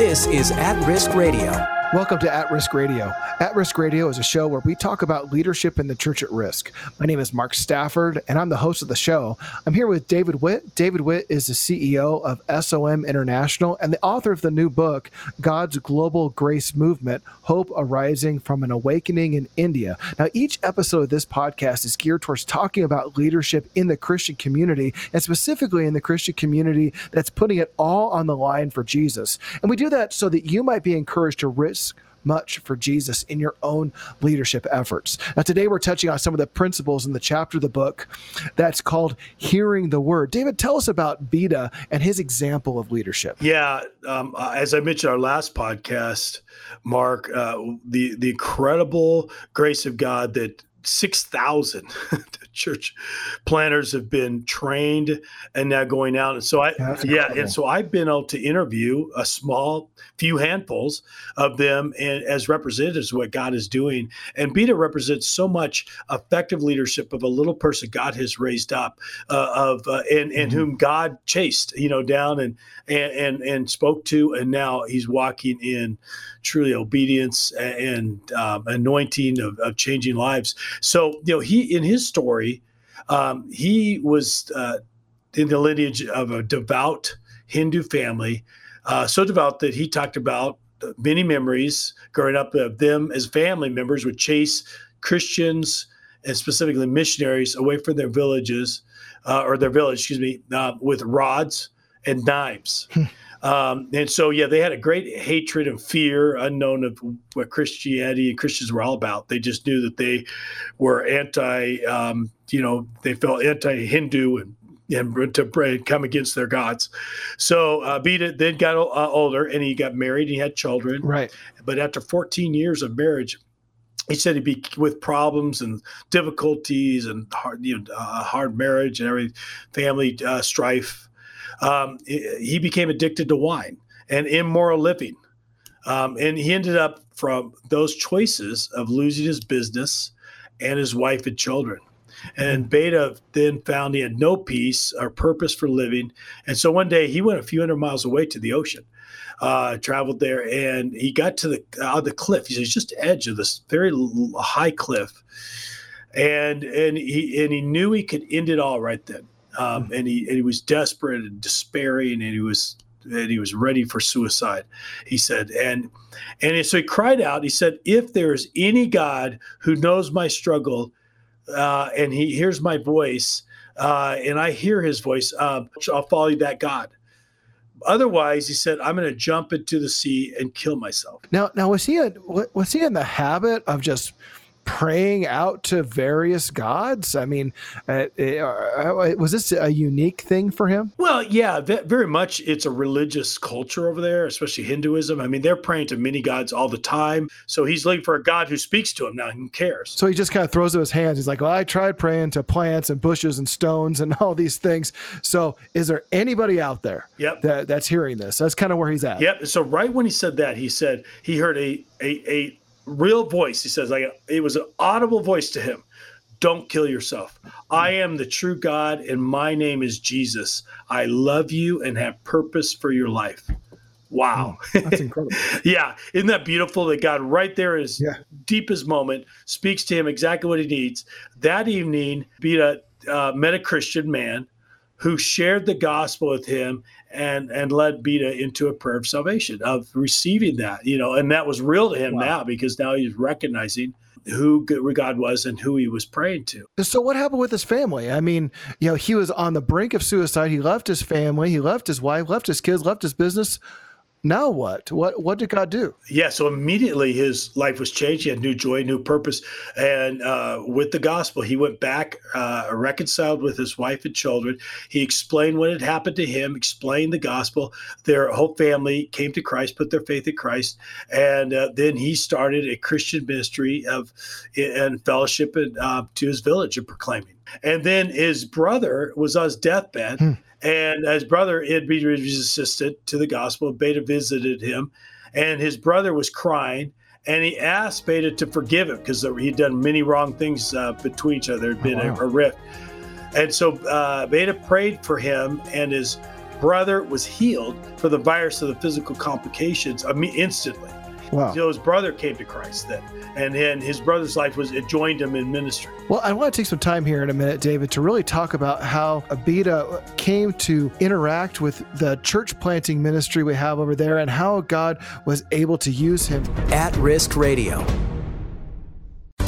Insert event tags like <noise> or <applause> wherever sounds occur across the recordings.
This is At Risk Radio. Welcome to At Risk Radio. At Risk Radio is a show where we talk about leadership in the church at risk. My name is Mark Stafford, and I'm the host of the show. I'm here with David Witt. David Witt is the CEO of SOM International and the author of the new book, God's Global Grace Movement Hope Arising from an Awakening in India. Now, each episode of this podcast is geared towards talking about leadership in the Christian community, and specifically in the Christian community that's putting it all on the line for Jesus. And we do that so that you might be encouraged to risk much for Jesus in your own leadership efforts. Now, today we're touching on some of the principles in the chapter of the book that's called Hearing the Word. David, tell us about Beta and his example of leadership. Yeah, um, as I mentioned our last podcast, Mark, uh, the the incredible grace of God that 6,000 <laughs> church planters have been trained and now going out. And so I, yeah, and so I've been able to interview a small few handfuls of them and as representatives of what God is doing. And Beta represents so much effective leadership of a little person God has raised up uh, of uh, and and mm-hmm. whom God chased, you know, down and and and, and spoke to, and now he's walking in truly obedience and um, anointing of, of, changing lives. So, you know, he in his story, um, he was uh, in the lineage of a devout Hindu family, uh, so devout that he talked about many memories growing up of them as family members would chase Christians and specifically missionaries away from their villages uh, or their village, excuse me, uh, with rods and knives. Hmm. Um, and so, yeah, they had a great hatred and fear, unknown of what Christianity and Christians were all about. They just knew that they were anti, um, you know, they felt anti-Hindu and and to pray and come against their gods. So uh, Beta then got uh, older and he got married. And he had children. Right. But after 14 years of marriage, he said he'd be with problems and difficulties and hard, you know, uh, hard marriage and every family uh, strife um, he became addicted to wine and immoral living. Um, and he ended up from those choices of losing his business and his wife and children. And Beta then found he had no peace or purpose for living. And so one day he went a few hundred miles away to the ocean, uh, traveled there, and he got to the uh, the cliff. He's just edge of this very high cliff, and and he and he knew he could end it all right then um, and he and he was desperate and despairing, and he was and he was ready for suicide. He said, and and so he cried out. He said, "If there is any God who knows my struggle, uh, and he hears my voice, uh, and I hear his voice, uh, I'll follow that God." Otherwise, he said, "I'm going to jump into the sea and kill myself." Now, now was he a, was he in the habit of just praying out to various gods? I mean, uh, uh, was this a unique thing for him? Well, yeah, very much. It's a religious culture over there, especially Hinduism. I mean, they're praying to many gods all the time. So he's looking for a god who speaks to him now. Who cares? So he just kind of throws up his hands. He's like, "Well, I tried praying to plants and bushes and stones and <laughs> all these things. So is there anybody out there yep. that, that's hearing this? That's kind of where he's at. Yep. So right when he said that, he said he heard a a, a real voice. He says, like it was an audible voice to him. Don't kill yourself. I am the true God, and my name is Jesus. I love you and have purpose for your life. Wow. Hmm, that's incredible. <laughs> yeah. Isn't that beautiful that God, right there, is yeah. deepest moment, speaks to him exactly what he needs. That evening, Beta uh, met a Christian man who shared the gospel with him and and led Beta into a prayer of salvation, of receiving that, you know, and that was real to him wow. now because now he's recognizing who God was and who he was praying to. So what happened with his family? I mean, you know, he was on the brink of suicide. He left his family, he left his wife, left his kids, left his business now what? What what did God do? Yeah, so immediately his life was changed. He had new joy, new purpose, and uh, with the gospel, he went back, uh, reconciled with his wife and children. He explained what had happened to him, explained the gospel. Their whole family came to Christ, put their faith in Christ, and uh, then he started a Christian ministry of and fellowship and, uh, to his village and proclaiming. And then his brother was on his deathbed. Hmm and his brother had been resistant to the gospel. Beta visited him, and his brother was crying. And he asked Beta to forgive him because he'd done many wrong things uh, between each other. There had been oh, wow. a, a, rift. And so uh, Beta prayed for him, and his brother was healed for the virus of the physical complications instantly. Wow. So his brother came to Christ then, and then his brother's life was it joined him in ministry. Well, I want to take some time here in a minute, David, to really talk about how Abida came to interact with the church planting ministry we have over there and how God was able to use him. At Risk Radio.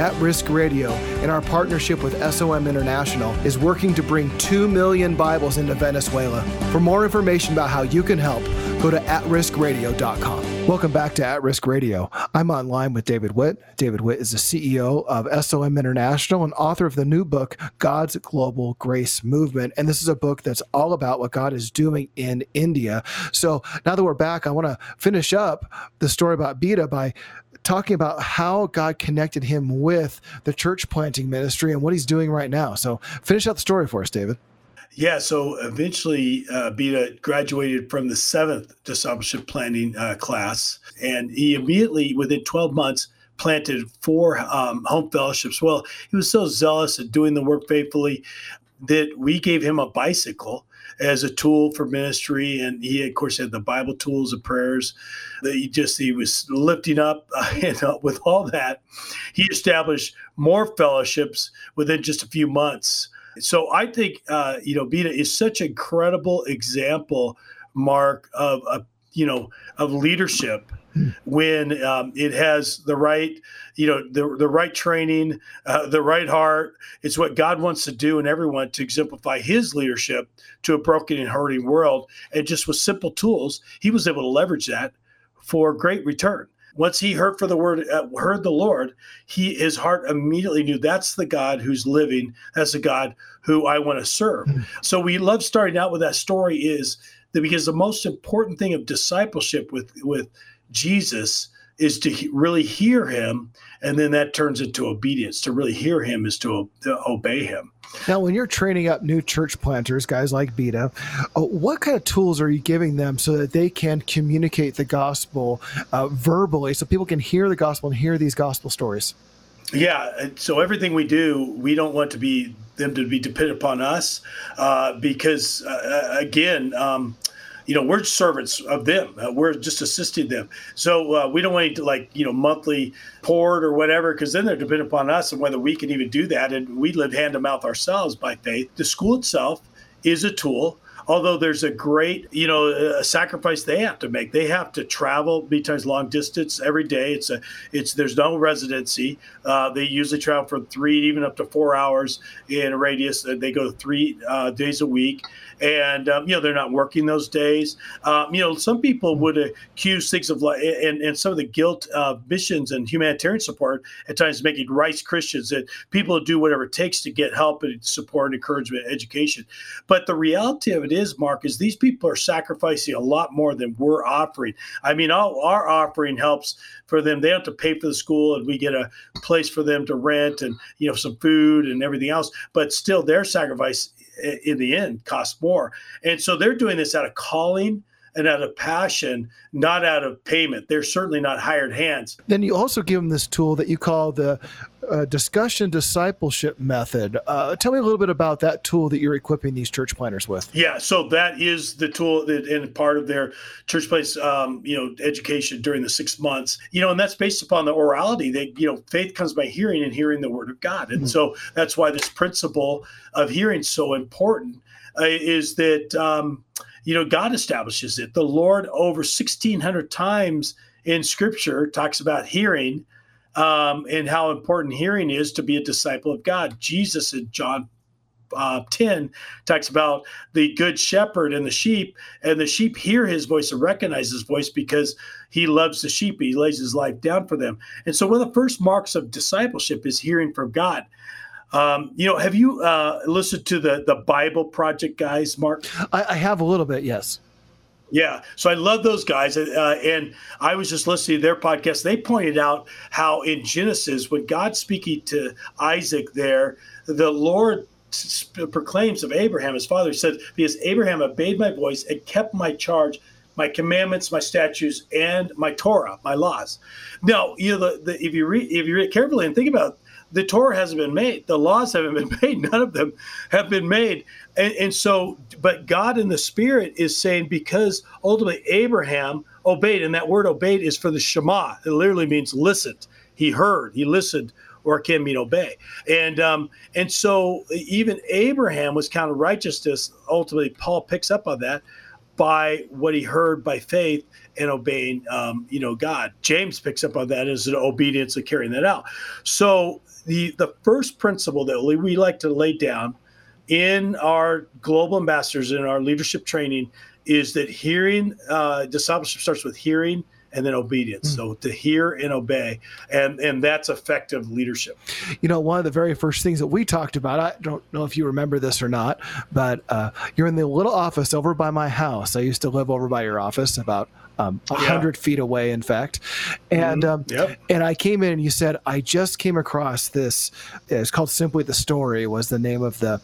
At Risk Radio, in our partnership with SOM International, is working to bring 2 million Bibles into Venezuela. For more information about how you can help, go to atriskradio.com. Welcome back to At Risk Radio. I'm online with David Witt. David Witt is the CEO of SOM International and author of the new book, God's Global Grace Movement. And this is a book that's all about what God is doing in India. So now that we're back, I want to finish up the story about Beta by talking about how God connected him with the church planting ministry and what he's doing right now. So finish out the story for us, David. Yeah, so eventually uh, Bida graduated from the seventh discipleship planting uh, class, and he immediately, within 12 months, planted four um, home fellowships. Well, he was so zealous at doing the work faithfully that we gave him a bicycle as a tool for ministry. And he, of course, had the Bible tools of prayers that he just he was lifting up. <laughs> And uh, with all that, he established more fellowships within just a few months. So I think uh, you know Bida is such an incredible example, Mark, of, of you know of leadership when um, it has the right, you know, the, the right training, uh, the right heart. It's what God wants to do in everyone to exemplify His leadership to a broken and hurting world. And just with simple tools, He was able to leverage that for great return. Once he heard for the word, uh, heard the Lord, he his heart immediately knew that's the God who's living. That's the God who I want to serve. Mm-hmm. So we love starting out with that story is that because the most important thing of discipleship with with Jesus is to he- really hear him, and then that turns into obedience. To really hear him is to, o- to obey him. Now, when you're training up new church planters, guys like Bida, uh, what kind of tools are you giving them so that they can communicate the gospel uh, verbally, so people can hear the gospel and hear these gospel stories? Yeah, so everything we do, we don't want to be them to be dependent upon us, uh, because uh, again. Um, you know we're servants of them. Uh, we're just assisting them. So uh, we don't want to like you know monthly port or whatever because then they're dependent upon us and whether we can even do that. And we live hand to mouth ourselves by faith. The school itself is a tool although there's a great you know sacrifice they have to make they have to travel many times long distance every day it's a it's there's no residency uh, they usually travel for three even up to four hours in a radius they go three uh, days a week and um, you know they're not working those days. Um, you know, some people would accuse things of like and, and some of the guilt of missions and humanitarian support at times making rice Christians that people do whatever it takes to get help and support, and encouragement, education. But the reality of it is, Mark, is these people are sacrificing a lot more than we're offering. I mean, all our offering helps for them. They have to pay for the school, and we get a place for them to rent and you know some food and everything else. But still, their sacrifice in the end costs more. And so they're doing this out of calling and out of passion, not out of payment. They're certainly not hired hands. Then you also give them this tool that you call the uh, discussion discipleship method. Uh, tell me a little bit about that tool that you're equipping these church planters with. Yeah, so that is the tool that and part of their church place, um, you know, education during the six months. You know, and that's based upon the orality. That you know, faith comes by hearing and hearing the word of God, and mm-hmm. so that's why this principle of hearing is so important. Uh, is that um, you know, God establishes it. The Lord, over 1,600 times in Scripture, talks about hearing um, and how important hearing is to be a disciple of God. Jesus in John uh, 10 talks about the good shepherd and the sheep, and the sheep hear his voice and recognize his voice because he loves the sheep. He lays his life down for them. And so, one of the first marks of discipleship is hearing from God. Um, you know, have you uh, listened to the the Bible Project guys, Mark? I, I have a little bit, yes. Yeah, so I love those guys, uh, and I was just listening to their podcast. They pointed out how in Genesis, when God's speaking to Isaac, there, the Lord proclaims of Abraham, his father, said, "Because Abraham obeyed my voice and kept my charge." My commandments, my statutes, and my Torah, my laws. Now, you know, the, the, if you read if you read carefully and think about the Torah hasn't been made. The laws haven't been <laughs> made. None of them have been made. And, and, so, but God in the Spirit is saying because ultimately Abraham obeyed, and that word obeyed is for the Shema. It literally means listened. He heard, he listened, or it can mean obey. And um, and so even Abraham was counted righteousness. Ultimately, Paul picks up on that by what he heard by faith and obeying, um, you know, God. James picks up on that as an obedience of carrying that out. So the the first principle that we like to lay down in our global ambassadors in our leadership training is that hearing uh, discipleship starts with hearing and then obedience. Mm. So to hear and obey, and and that's effective leadership. You know, one of the very first things that we talked about. I don't know if you remember this or not, but uh, you're in the little office over by my house. I used to live over by your office, about um, a um, hundred yeah. feet away, in fact. And mm-hmm. um, yep. and I came in and you said I just came across this. It's called Simply the Story. Was the name of the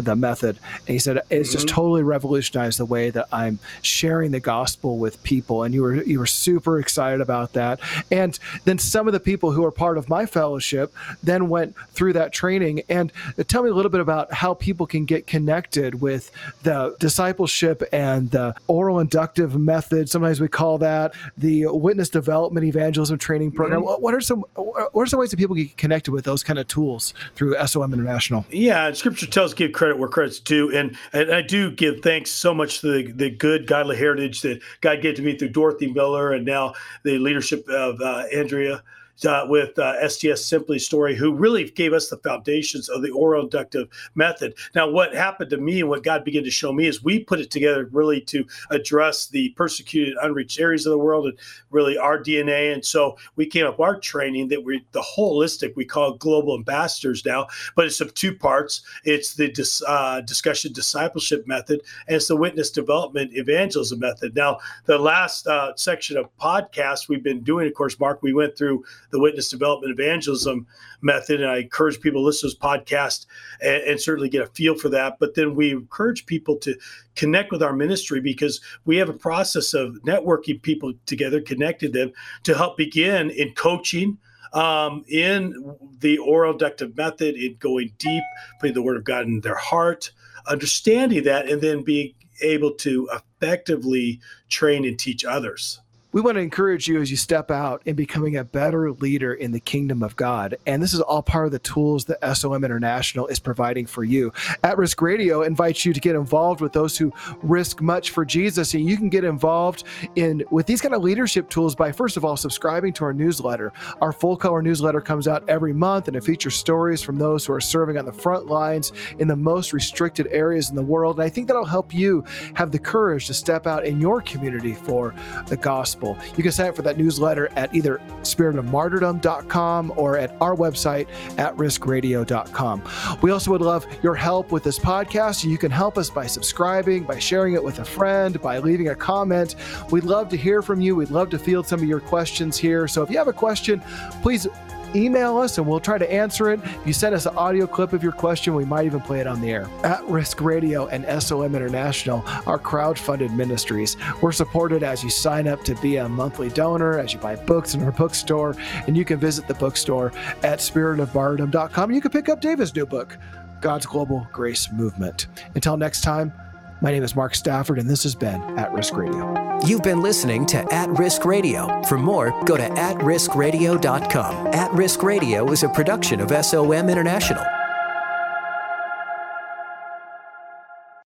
the method. And he said it's mm-hmm. just totally revolutionized the way that I'm sharing the gospel with people. And you were you were super excited about that. And then some of the people who are part of my fellowship then went through that training. And tell me a little bit about how people can get connected with the discipleship and the oral inductive method. Sometimes we call that the witness development evangelism training program. Mm-hmm. What are some what are some ways that people get connected with those kind of tools through SOM International? Yeah, Scripture tells give credit where credit's due, and and I do give thanks so much to the, the good godly heritage that God gave to me through Dorothy Miller, and now the leadership of uh, Andrea uh, with uh, STS Simply Story, who really gave us the foundations of the oral inductive method. Now, what happened to me and what God began to show me is we put it together really to address the persecuted, unreached areas of the world and really our DNA. And so we came up our training that we the holistic we call global ambassadors now, but it's of two parts. It's the dis, uh, discussion discipleship method and it's the witness development evangelism method. Now, the last uh, section of podcast we've been doing, of course, Mark, we went through the witness development evangelism method. And I encourage people to listen to this podcast and, and, certainly get a feel for that. But then we encourage people to connect with our ministry because we have a process of networking people together, connecting them to help begin in coaching. Um, in the oral inductive method, in going deep, putting the word of God in their heart, understanding that, and then being able to effectively train and teach others we want to encourage you as you step out in becoming a better leader in the kingdom of God. And this is all part of the tools that SOM International is providing for you. At Risk Radio invites you to get involved with those who risk much for Jesus. And you can get involved in with these kind of leadership tools by first of all subscribing to our newsletter. Our full color newsletter comes out every month and it features stories from those who are serving on the front lines in the most restricted areas in the world. And I think that'll help you have the courage to step out in your community for the gospel gospel. You can sign up for that newsletter at either spiritofmartyrdom.com or at our website at riskradio.com. We also would love your help with this podcast. You can help us by subscribing, by sharing it with a friend, by leaving a comment. We'd love to hear from you. We'd love to field some of your questions here. So if you have a question, please email us and we'll try to answer it. If you send us an audio clip of your question, we might even play it on the air. At Risk Radio and SOM International are crowd-funded ministries. We're supported as you sign up to be a monthly donor, as you buy books in our bookstore, and you can visit the bookstore at spiritofmartyrdom.com. You can pick up David's new book, God's Global Grace Movement. Until next time, my name is Mark Stafford, and this has been At Risk Radio. You've been listening to At Risk Radio. For more, go to atriskradio.com. At Risk Radio is a production of SOM International.